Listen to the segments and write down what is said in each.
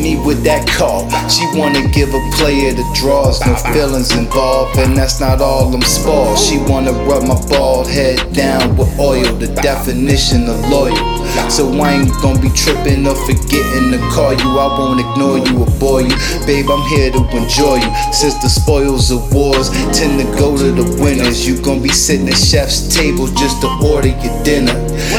with that call. She wanna give a player the draws, no feelings involved, and that's not all I'm spoiled. She wanna rub my bald head down with oil, the definition of loyal. So I ain't gonna be tripping or forgetting to call you. I won't ignore you or bore you. Babe, I'm here to enjoy you. Since the spoils of wars tend to go to the winners, you gon' be sitting at chef's table just to order your dinner.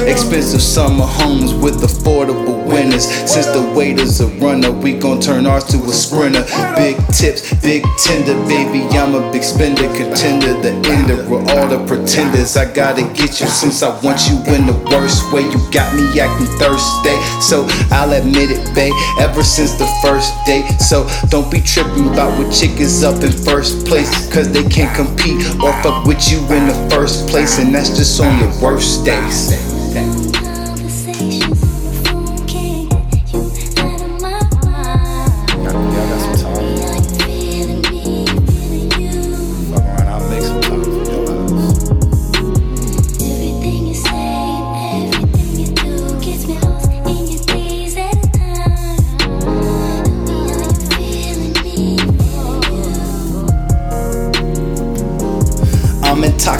Expensive summer homes with affordable winners. Since the waiter's a runner, we gon' turn ours to a sprinter. Big tips, big tender, baby. I'm a big spender, contender, the ender with all the pretenders. I gotta get you since I want you in the worst way. You got me acting thirsty, so I'll admit it, babe. Ever since the first date, so don't be tripping about what chick is up in first place, cause they can't compete or fuck with you in the first place, and that's just on your worst days.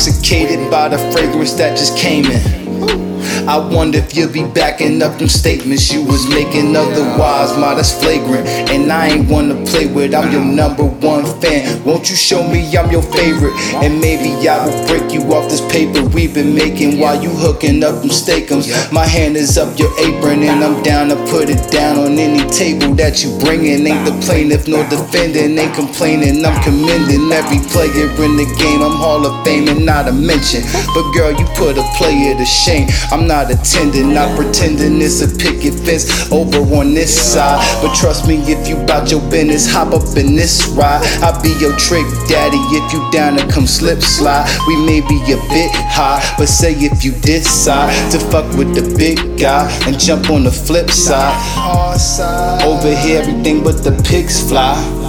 Intoxicated by the fragrance that just came in. I wonder if you'll be backing up them statements you was making otherwise, ma, that's flagrant. And I ain't one to play with, I'm your number one fan. Won't you show me I'm your favorite? And maybe I will break you off this paper we've been making while you hooking up them steakums. My hand is up your apron, and I'm down to put it down on any table that you bringin'. Ain't the plaintiff nor defendant, ain't complaining. I'm commending every player in the game. I'm Hall of Fame and not a mention. But girl, you put a player to shame. I'm not attending, not pretending it's a picket fence over on this side. But trust me, if you bout your business, hop up in this ride. I'll be your trick daddy if you down to come slip slide. We may be a bit high, but say if you decide to fuck with the big guy and jump on the flip side. Over here, everything but the pigs fly.